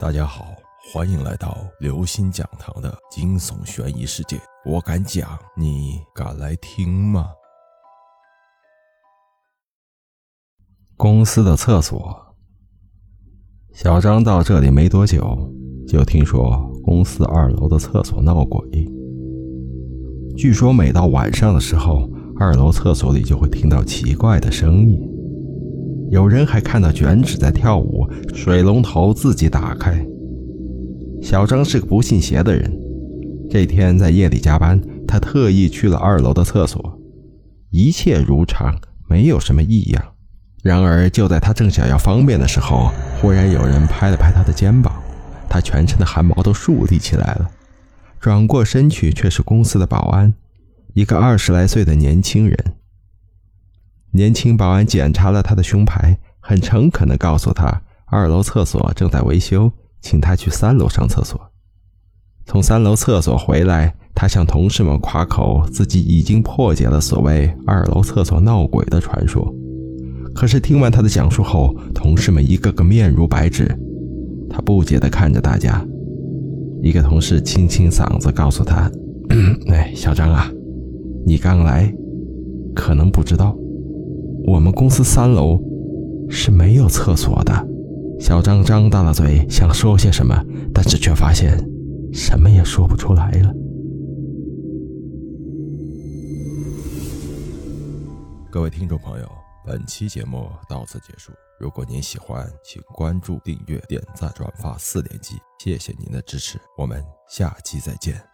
大家好，欢迎来到刘星讲堂的惊悚悬疑世界。我敢讲，你敢来听吗？公司的厕所，小张到这里没多久，就听说公司二楼的厕所闹鬼。据说每到晚上的时候，二楼厕所里就会听到奇怪的声音。有人还看到卷纸在跳舞，水龙头自己打开。小张是个不信邪的人，这天在夜里加班，他特意去了二楼的厕所，一切如常，没有什么异样。然而，就在他正想要方便的时候，忽然有人拍了拍他的肩膀，他全身的汗毛都竖立起来了。转过身去，却是公司的保安，一个二十来岁的年轻人。年轻保安检查了他的胸牌，很诚恳地告诉他，二楼厕所正在维修，请他去三楼上厕所。从三楼厕所回来，他向同事们夸口自己已经破解了所谓二楼厕所闹鬼的传说。可是听完他的讲述后，同事们一个个面如白纸。他不解地看着大家。一个同事清清嗓子告诉他：“哎，小张啊，你刚来，可能不知道。”我们公司三楼是没有厕所的。小张张大了嘴，想说些什么，但是却发现什么也说不出来了。各位听众朋友，本期节目到此结束。如果您喜欢，请关注、订阅、点赞、转发四连击，谢谢您的支持。我们下期再见。